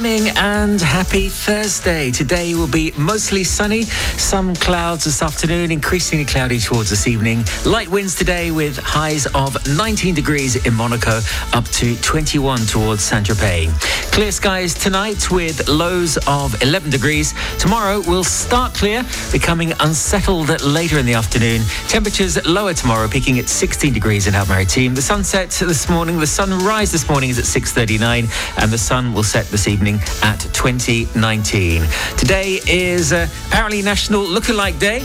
morning and happy Thursday. Today will be mostly sunny, some clouds this afternoon, increasingly cloudy towards this evening. Light winds today with highs of 19 degrees in Monaco up to 21 towards Saint-Tropez. Clear skies tonight with lows of 11 degrees. Tomorrow will start clear, becoming unsettled later in the afternoon. Temperatures lower tomorrow, peaking at 16 degrees in Alpes-Maritimes. The sunset this morning, the sunrise this morning is at 6.39 and the sun will set this evening at 2019. Today is uh, apparently National Lookalike Day.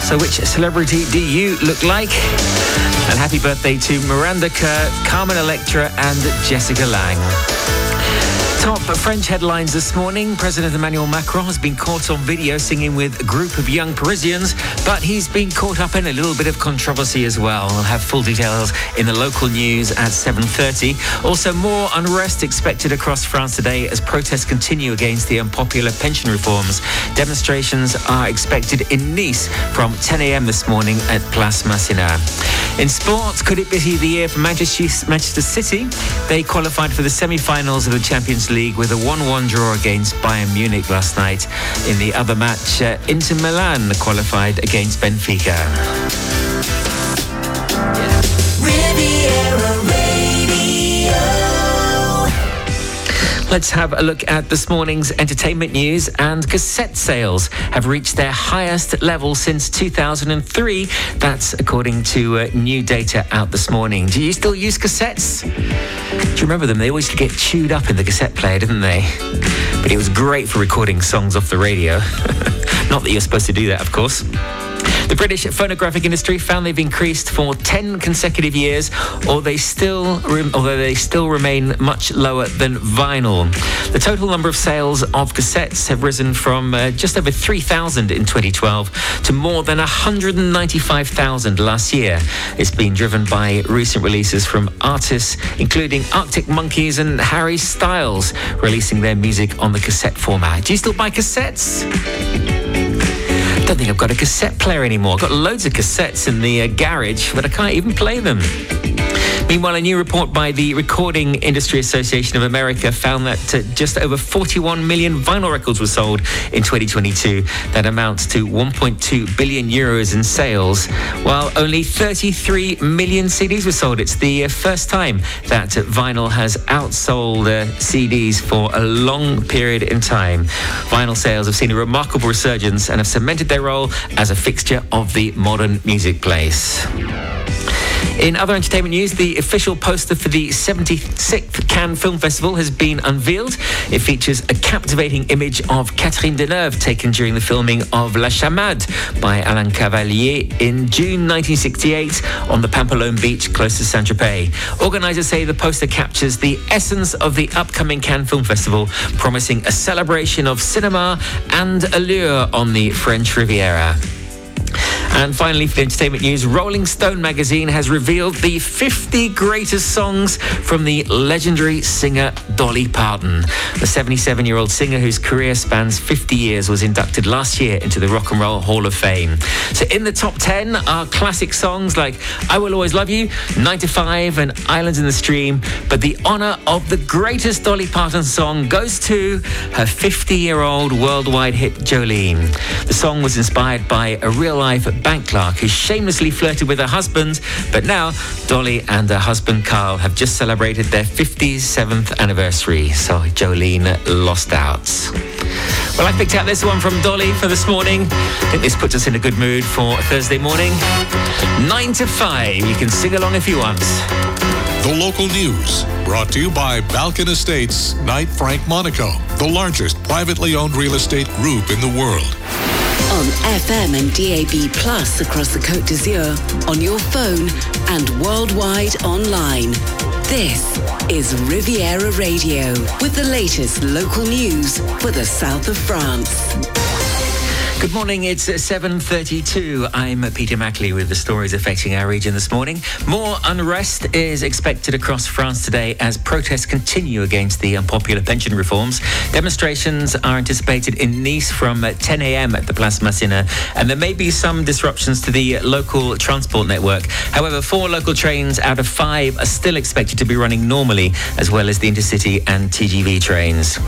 So which celebrity do you look like? And happy birthday to Miranda Kerr, Carmen Electra and Jessica Lange. Top French headlines this morning. President Emmanuel Macron has been caught on video singing with a group of young Parisians, but he's been caught up in a little bit of controversy as well. We'll have full details in the local news at 7.30. Also, more unrest expected across France today as protests continue against the unpopular pension reforms. Demonstrations are expected in Nice from 10 a.m. this morning at Place Masséna. In sports, could it be the year for Manchester City? They qualified for the semi-finals of the Champions League with a 1-1 draw against Bayern Munich last night. In the other match, uh, Inter Milan qualified against Benfica. Let's have a look at this morning's entertainment news. And cassette sales have reached their highest level since 2003. That's according to uh, new data out this morning. Do you still use cassettes? Do you remember them? They always get chewed up in the cassette player, didn't they? But it was great for recording songs off the radio. Not that you're supposed to do that, of course. The British phonographic industry found they've increased for 10 consecutive years, or they still, although they still remain much lower than vinyl. The total number of sales of cassettes have risen from uh, just over 3,000 in 2012 to more than 195,000 last year. It's been driven by recent releases from artists including Arctic Monkeys and Harry Styles releasing their music on the cassette format. Do you still buy cassettes? Think I've got a cassette player anymore. I've got loads of cassettes in the uh, garage, but I can't even play them. Meanwhile, a new report by the Recording Industry Association of America found that uh, just over 41 million vinyl records were sold in 2022. That amounts to 1.2 billion euros in sales, while only 33 million CDs were sold. It's the uh, first time that vinyl has outsold uh, CDs for a long period in time. Vinyl sales have seen a remarkable resurgence and have cemented their role as a fixture of the modern music place. In other entertainment news, the official poster for the 76th Cannes Film Festival has been unveiled. It features a captivating image of Catherine Deneuve taken during the filming of La Chamade by Alain Cavalier in June 1968 on the Pampelonne beach close to Saint-Tropez. Organisers say the poster captures the essence of the upcoming Cannes Film Festival, promising a celebration of cinema and allure on the French Riviera. And finally, for the entertainment news, Rolling Stone magazine has revealed the 50 greatest songs from the legendary singer Dolly Parton. The 77 year old singer, whose career spans 50 years, was inducted last year into the Rock and Roll Hall of Fame. So, in the top 10 are classic songs like I Will Always Love You, 9 to 5, and Islands in the Stream. But the honor of the greatest Dolly Parton song goes to her 50 year old worldwide hit Jolene. The song was inspired by a real life bank clerk who shamelessly flirted with her husband, but now Dolly and her husband Carl have just celebrated their 57th anniversary, so Jolene lost out. Well, I picked out this one from Dolly for this morning. I think this puts us in a good mood for Thursday morning. 9 to 5. You can sing along if you want. The local news brought to you by Balkan Estates, Knight Frank Monaco, the largest privately owned real estate group in the world on FM and DAB Plus across the Côte d'Azur, on your phone and worldwide online. This is Riviera Radio with the latest local news for the south of France. Good morning. It's 7:32. I'm Peter Mackley with the stories affecting our region this morning. More unrest is expected across France today as protests continue against the unpopular pension reforms. Demonstrations are anticipated in Nice from 10 a.m. at the Place Masséna, and there may be some disruptions to the local transport network. However, four local trains out of five are still expected to be running normally, as well as the intercity and TGV trains.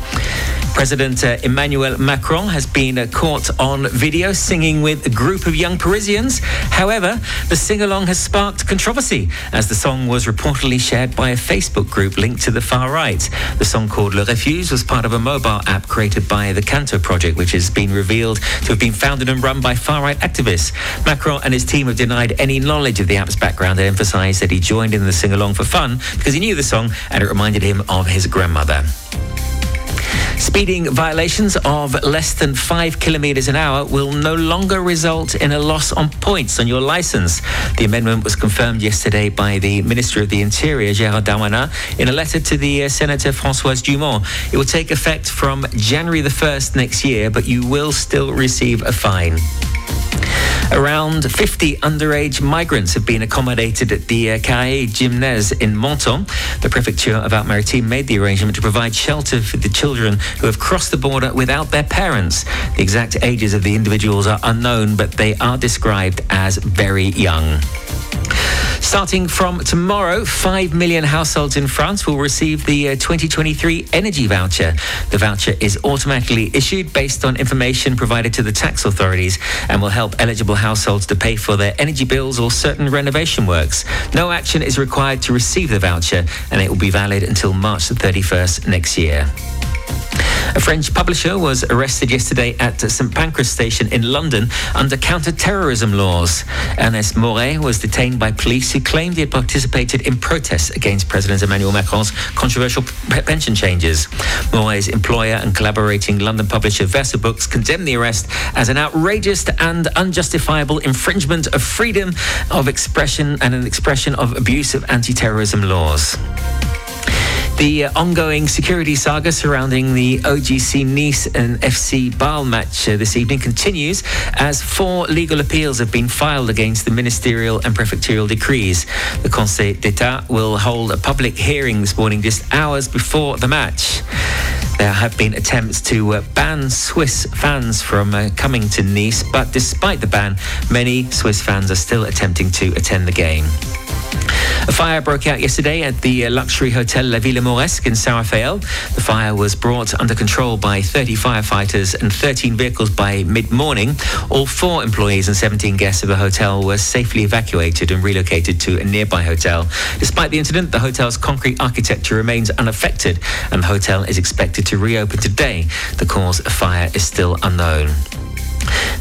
President uh, Emmanuel Macron has been uh, caught on video singing with a group of young Parisians. However, the sing along has sparked controversy as the song was reportedly shared by a Facebook group linked to the far right. The song called Le Refuge was part of a mobile app created by the Canto project, which has been revealed to have been founded and run by far right activists. Macron and his team have denied any knowledge of the app's background and emphasized that he joined in the sing along for fun because he knew the song and it reminded him of his grandmother. Speeding violations of less than five kilometres an hour will no longer result in a loss on points on your licence. The amendment was confirmed yesterday by the Minister of the Interior, Gérard Darmanin, in a letter to the uh, Senator Françoise Dumont. It will take effect from January the 1st next year, but you will still receive a fine. Around 50 underage migrants have been accommodated at the uh, Carré Gymnase in Menton. The Prefecture of Alpes-Maritimes made the arrangement to provide shelter for the children who have crossed the border without their parents. The exact ages of the individuals are unknown, but they are described as very young. Starting from tomorrow, 5 million households in France will receive the uh, 2023 energy voucher. The voucher is automatically issued based on information provided to the tax authorities and will help eligible households to pay for their energy bills or certain renovation works. No action is required to receive the voucher and it will be valid until March the 31st next year. A French publisher was arrested yesterday at St Pancras station in London under counter-terrorism laws. Ernest Moret was detained by police who claimed he had participated in protests against President Emmanuel Macron's controversial pension changes. Moret's employer and collaborating London publisher Verso Books condemned the arrest as an outrageous and unjustifiable infringement of freedom of expression and an expression of abuse of anti-terrorism laws. The ongoing security saga surrounding the OGC Nice and FC Bâle match uh, this evening continues as four legal appeals have been filed against the ministerial and prefectural decrees. The Conseil d'Etat will hold a public hearing this morning just hours before the match. There have been attempts to uh, ban Swiss fans from uh, coming to Nice, but despite the ban, many Swiss fans are still attempting to attend the game. A fire broke out yesterday at the uh, luxury hotel La Villa Mauresque in Saint Raphael. The fire was brought under control by 30 firefighters and 13 vehicles by mid-morning. All four employees and 17 guests of the hotel were safely evacuated and relocated to a nearby hotel. Despite the incident, the hotel's concrete architecture remains unaffected and the hotel is expected to reopen today. The cause of fire is still unknown.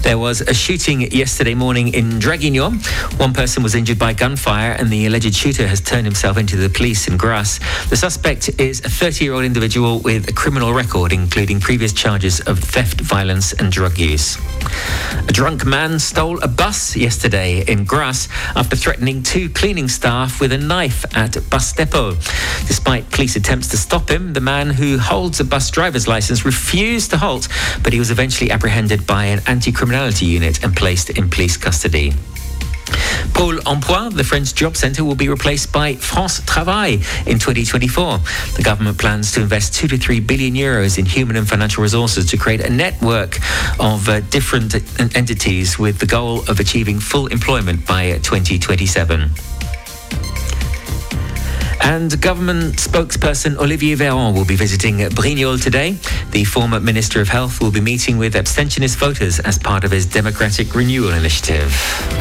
There was a shooting yesterday morning in Draguignan. One person was injured by gunfire, and the alleged shooter has turned himself into the police in Grasse. The suspect is a 30 year old individual with a criminal record, including previous charges of theft, violence, and drug use. A drunk man stole a bus yesterday in Grasse after threatening two cleaning staff with a knife at Bus Depot. Despite police attempts to stop him, the man who holds a bus driver's license refused to halt, but he was eventually apprehended by an anti-criminality unit and placed in police custody. Pôle Emploi, the French job centre, will be replaced by France Travail in 2024. The government plans to invest 2 to 3 billion euros in human and financial resources to create a network of uh, different entities with the goal of achieving full employment by 2027. And government spokesperson Olivier Véran will be visiting Brignoles today. The former Minister of Health will be meeting with abstentionist voters as part of his Democratic Renewal Initiative.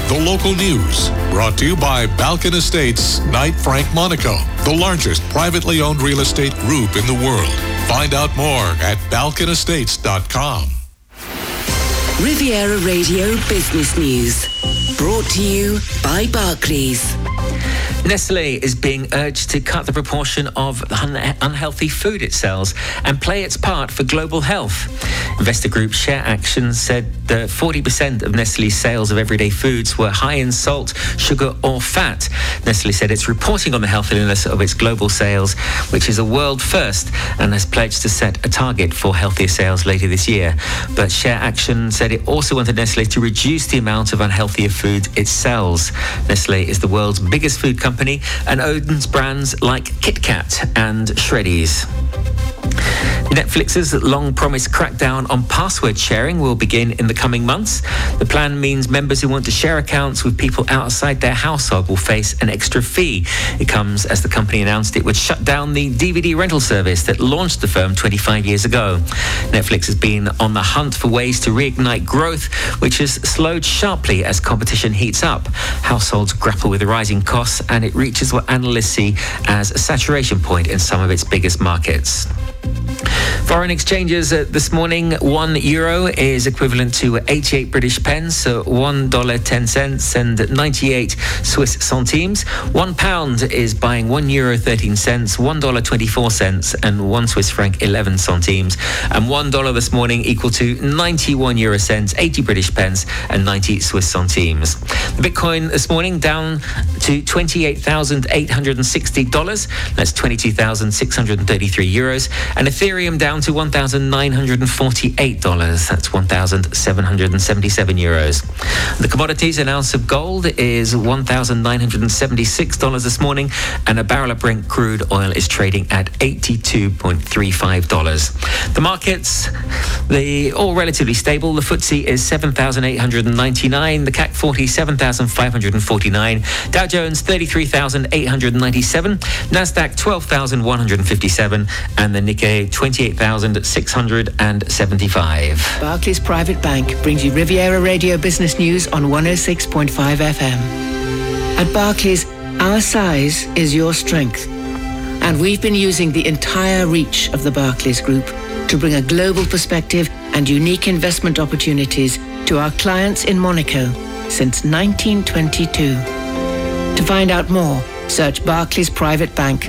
The local news brought to you by Balkan Estates, Knight Frank Monaco, the largest privately owned real estate group in the world. Find out more at balkanestates.com. Riviera Radio Business News. Brought to you by Barclays. Nestle is being urged to cut the proportion of un- unhealthy food it sells and play its part for global health. Investor group Share Action said that 40% of Nestle's sales of everyday foods were high in salt, sugar, or fat. Nestle said it's reporting on the healthiness of its global sales, which is a world first, and has pledged to set a target for healthier sales later this year. But Share Action said said it also wanted Nestle to reduce the amount of unhealthier food it sells. Nestle is the world's biggest food company and owns brands like KitKat and Shreddies. Netflix's long promised crackdown on password sharing will begin in the coming months. The plan means members who want to share accounts with people outside their household will face an extra fee. It comes as the company announced it would shut down the DVD rental service that launched the firm 25 years ago. Netflix has been on the hunt for ways to reignite growth, which has slowed sharply as competition heats up. Households grapple with rising costs and it reaches what analysts see as a saturation point in some of its biggest markets. Foreign exchanges uh, this morning, one euro is equivalent to 88 British pence, so $1.10 and 98 Swiss centimes. One pound is buying one euro 13 cents, $1.24 cents, and one Swiss franc 11 centimes. And one dollar this morning equal to 91 euro cents, 80 British pence, and 90 Swiss centimes. Bitcoin this morning down to $28,860. That's 22,633 euros. And Ethereum down to $1,948. That's 1,777 euros. The commodities, an ounce of gold is $1,976 this morning, and a barrel of Brent crude oil is trading at $82.35. The markets, they all relatively stable. The FTSE is 7,899, the CAC 40 7,549, Dow Jones 33,897, Nasdaq 12,157, and the Nikkei 28,675. Barclays Private Bank brings you Riviera Radio Business News on 106.5 FM. At Barclays, our size is your strength. And we've been using the entire reach of the Barclays Group to bring a global perspective and unique investment opportunities to our clients in Monaco since 1922. To find out more, search Barclays Private Bank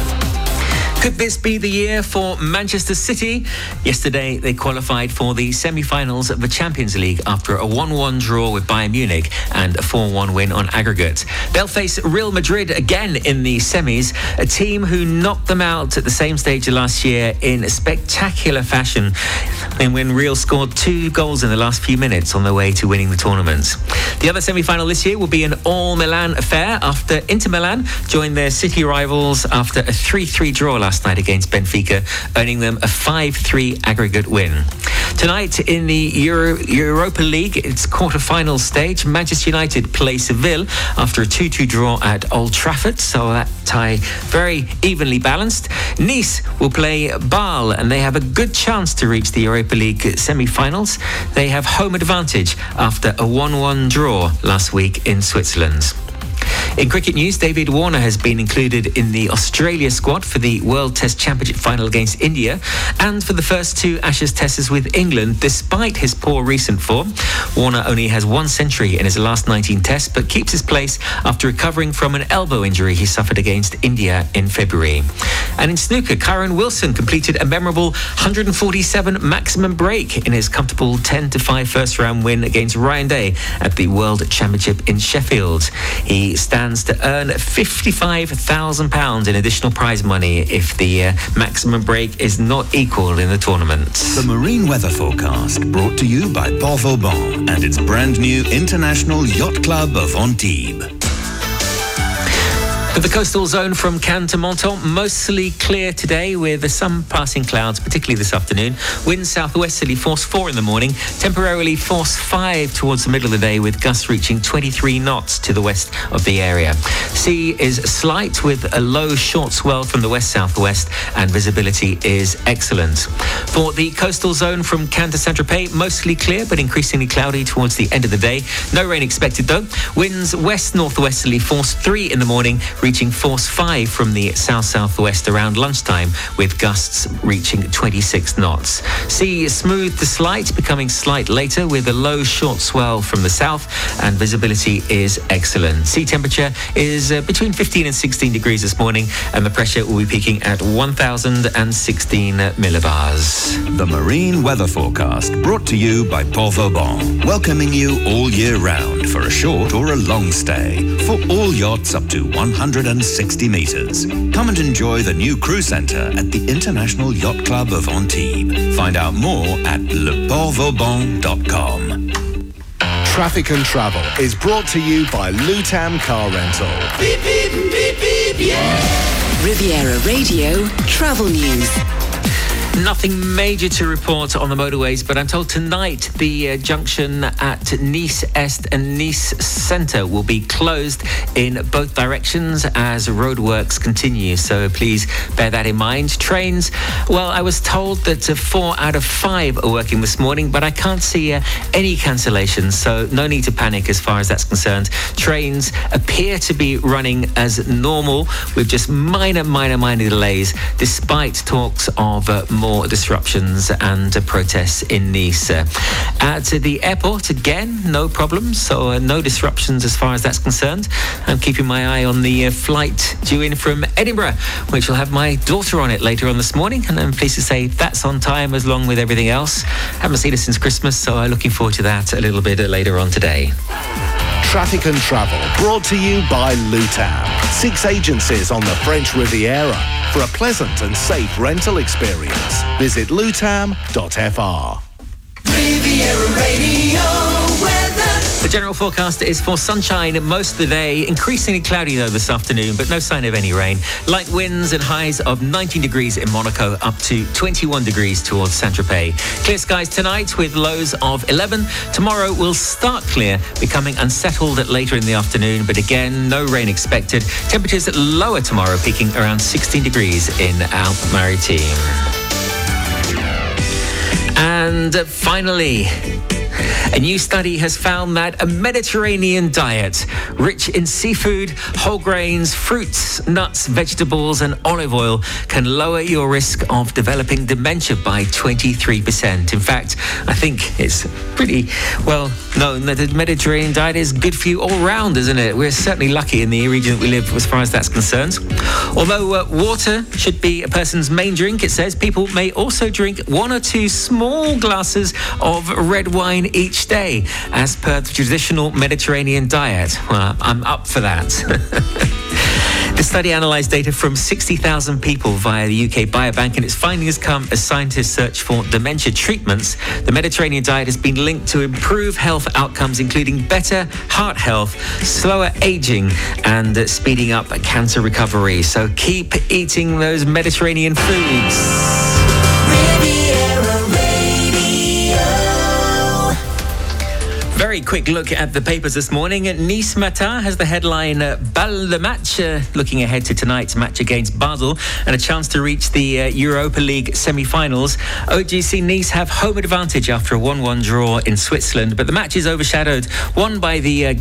Could this be the year for Manchester City? Yesterday, they qualified for the semi finals of the Champions League after a 1 1 draw with Bayern Munich and a 4 1 win on aggregate. They'll face Real Madrid again in the semis, a team who knocked them out at the same stage last year in spectacular fashion. And when Real scored two goals in the last few minutes on their way to winning the tournament. The other semi final this year will be an all Milan affair after Inter Milan joined their city rivals after a 3 3 draw last last night against Benfica, earning them a 5 3 aggregate win. Tonight in the Euro- Europa League, its quarter-final stage, Manchester United play Seville after a 2-2 draw at Old Trafford, so that tie very evenly balanced. Nice will play Bâle, and they have a good chance to reach the Europa League semi-finals. They have home advantage after a 1-1 draw last week in Switzerland. In cricket news, David Warner has been included in the Australia squad for the World Test Championship final against India and for the first two Ashes tests with England, despite his poor recent form. Warner only has one century in his last 19 tests, but keeps his place after recovering from an elbow injury he suffered against India in February. And in snooker, Kyren Wilson completed a memorable 147 maximum break in his comfortable 10 to 5 first round win against Ryan Day at the World Championship in Sheffield. He stands to earn £55,000 in additional prize money if the uh, maximum break is not equal in the tournament. The marine weather forecast brought to you by Port Vauban and its brand new International Yacht Club of Antibes. The coastal zone from Cannes to Menton, mostly clear today with some passing clouds, particularly this afternoon. Winds southwesterly force 4 in the morning, temporarily force 5 towards the middle of the day with gusts reaching 23 knots to the west of the area. Sea is slight with a low short swell from the west southwest and visibility is excellent. For the coastal zone from Cannes to Saint-Tropez, mostly clear but increasingly cloudy towards the end of the day. No rain expected though. Winds west northwesterly force 3 in the morning, reaching force 5 from the south-southwest around lunchtime, with gusts reaching 26 knots. Sea smooth to slight, becoming slight later, with a low short swell from the south, and visibility is excellent. Sea temperature is uh, between 15 and 16 degrees this morning, and the pressure will be peaking at 1,016 millibars. The Marine Weather Forecast brought to you by Port Vauban, welcoming you all year round for a short or a long stay for all yachts up to 160 metres. Come and enjoy the new crew centre at the International Yacht Club of Antibes. Find out more at leportvauban.com. Traffic and Travel is brought to you by Lutam Car Rental. Beep, beep, beep, beep, yeah. Riviera Radio Travel News. Nothing major to report on the motorways, but I'm told tonight the uh, junction at Nice Est and Nice Centre will be closed in both directions as roadworks continue. So please bear that in mind. Trains, well, I was told that uh, four out of five are working this morning, but I can't see uh, any cancellations, so no need to panic as far as that's concerned. Trains appear to be running as normal with just minor, minor, minor delays, despite talks of uh, more disruptions and protests in Nice. At the airport, again, no problems, so no disruptions as far as that's concerned. I'm keeping my eye on the uh, flight due in from Edinburgh, which will have my daughter on it later on this morning, and I'm pleased to say that's on time as long with everything else. Haven't seen her since Christmas, so I'm looking forward to that a little bit later on today. Traffic and Travel brought to you by Lutam. Six agencies on the French Riviera for a pleasant and safe rental experience. Visit lutam.fr. Riviera Radio. The general forecast is for sunshine most of the day, increasingly cloudy though this afternoon, but no sign of any rain. Light winds and highs of 19 degrees in Monaco, up to 21 degrees towards Saint-Tropez. Clear skies tonight with lows of 11. Tomorrow will start clear, becoming unsettled later in the afternoon, but again, no rain expected. Temperatures lower tomorrow, peaking around 16 degrees in Alpes-Maritimes. And finally, a new study has found that a Mediterranean diet rich in seafood, whole grains, fruits, nuts, vegetables, and olive oil can lower your risk of developing dementia by 23%. In fact, I think it's pretty well known that the Mediterranean diet is good for you all round, isn't it? We're certainly lucky in the region that we live as far as that's concerned. Although uh, water should be a person's main drink, it says people may also drink one or two small glasses of red wine each day, as per the traditional Mediterranean diet. Well, I'm up for that. The study analysed data from 60,000 people via the UK Biobank, and its findings come as scientists search for dementia treatments. The Mediterranean diet has been linked to improved health outcomes, including better heart health, slower aging, and speeding up cancer recovery. So keep eating those Mediterranean foods. Very quick look at the papers this morning. Nice Matin has the headline uh, Balle de Match, uh, looking ahead to tonight's match against Basel and a chance to reach the uh, Europa League semi finals. OGC Nice have home advantage after a 1 1 draw in Switzerland, but the match is overshadowed one by the uh,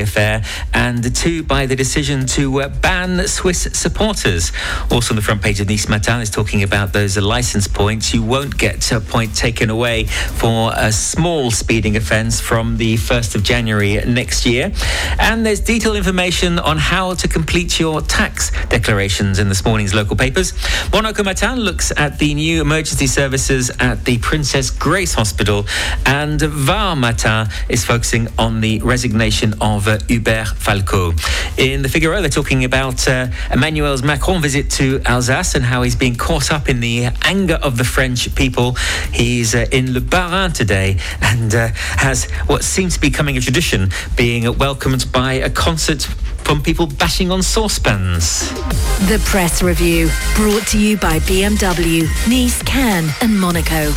affair and two by the decision to uh, ban Swiss supporters. Also on the front page of Nice Matin is talking about those license points. You won't get a point taken away for a small speeding offence from the the 1st of January next year. And there's detailed information on how to complete your tax declarations in this morning's local papers. Monaco Matin looks at the new emergency services at the Princess Grace Hospital, and Var Matin is focusing on the resignation of uh, Hubert Falco. In the Figaro, they're talking about uh, Emmanuel's Macron visit to Alsace and how he's being caught up in the anger of the French people. He's uh, in Le Bas-Rhin today and uh, has what seems to be becoming a tradition, being welcomed by a concert from people bashing on saucepans. The Press Review, brought to you by BMW, Nice, Cannes, and Monaco.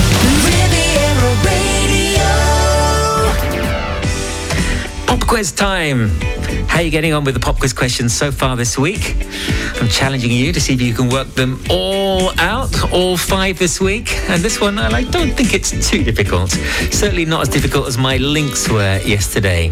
Pop quiz time. How are you getting on with the pop quiz questions so far this week? I'm challenging you to see if you can work them all out, all five this week. And this one, I don't think it's too difficult. Certainly not as difficult as my links were yesterday.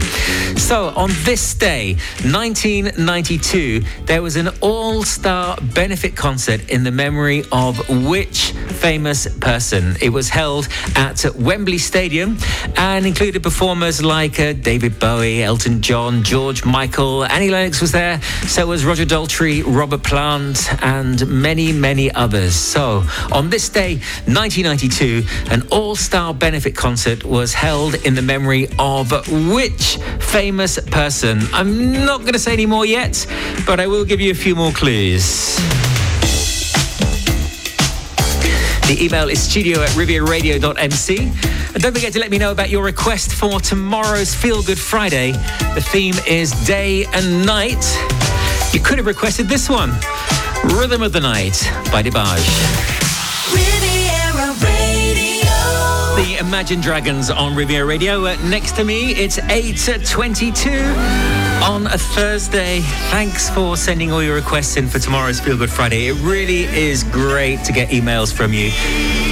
So, on this day, 1992, there was an all star benefit concert in the memory of which famous person? It was held at Wembley Stadium and included performers like uh, David Bowie, Elton John, George Michael, Annie Lennox was there, so was Roger Daltrey, Robert Plant, and many, many others. So, on this day, 1992, an all star benefit concert was held in the memory of which famous person? I'm not going to say any more yet, but I will give you a few more clues. The email is studio at rivieradio.mc. And don't forget to let me know about your request for tomorrow's Feel Good Friday. The theme is day and night. You could have requested this one Rhythm of the Night by DeBarge. The Imagine Dragons on Riviera Radio. Uh, next to me, it's 8.22 on a Thursday. Thanks for sending all your requests in for tomorrow's Feel Good Friday. It really is great to get emails from you.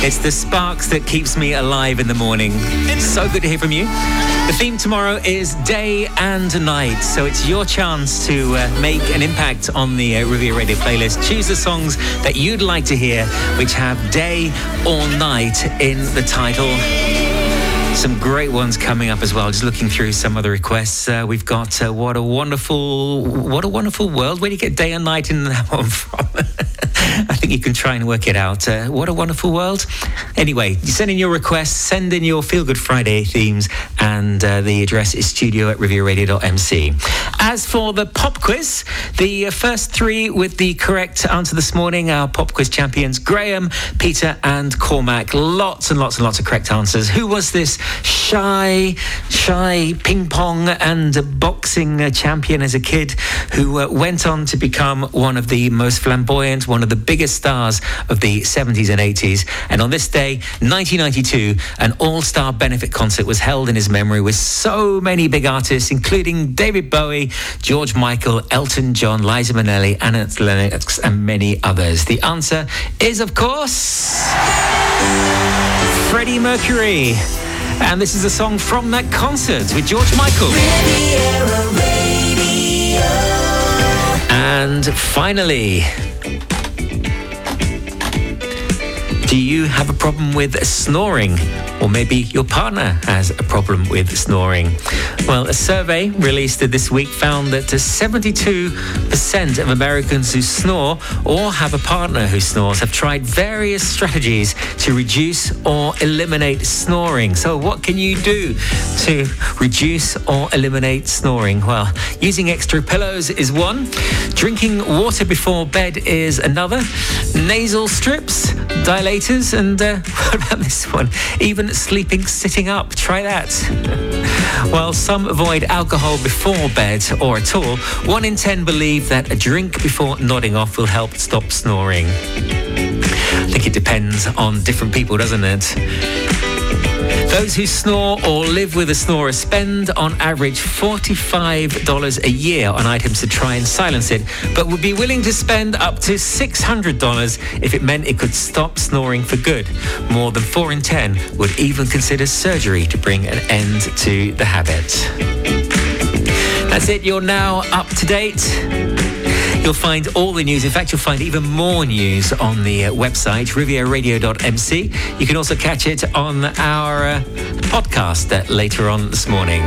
It's the sparks that keeps me alive in the morning. It's so good to hear from you. The theme tomorrow is day and night, so it's your chance to uh, make an impact on the uh, Riviera Radio playlist. Choose the songs that you'd like to hear, which have day or night in the title. Some great ones coming up as well. Just looking through some of the requests, uh, we've got uh, what a wonderful, what a wonderful world. Where do you get day and night in that one from? I think you can try and work it out. Uh, what a wonderful world. Anyway, send in your requests, send in your Feel Good Friday themes, and uh, the address is studio at rivieradio.mc. As for the pop quiz, the uh, first three with the correct answer this morning, our pop quiz champions, Graham, Peter, and Cormac. Lots and lots and lots of correct answers. Who was this shy, shy ping pong and boxing champion as a kid who uh, went on to become one of the most flamboyant, one of the biggest stars of the 70s and 80s. And on this day, 1992, an all star benefit concert was held in his memory with so many big artists, including David Bowie, George Michael, Elton John, Liza Minnelli, Anna Lennox, and many others. The answer is, of course, Freddie Mercury. And this is a song from that concert with George Michael. And finally, do you have a problem with snoring? Or maybe your partner has a problem with snoring. Well, a survey released this week found that 72% of Americans who snore or have a partner who snores have tried various strategies to reduce or eliminate snoring. So, what can you do to reduce or eliminate snoring? Well, using extra pillows is one, drinking water before bed is another, nasal strips, dilators, and uh, what about this one? Even sleeping sitting up. Try that. While some avoid alcohol before bed or at all, one in ten believe that a drink before nodding off will help stop snoring. I think it depends on different people, doesn't it? Those who snore or live with a snorer spend on average $45 a year on items to try and silence it, but would be willing to spend up to $600 if it meant it could stop snoring for good. More than 4 in 10 would even consider surgery to bring an end to the habit. That's it, you're now up to date. You'll find all the news. In fact, you'll find even more news on the uh, website, rivieradio.mc. You can also catch it on our uh, podcast uh, later on this morning.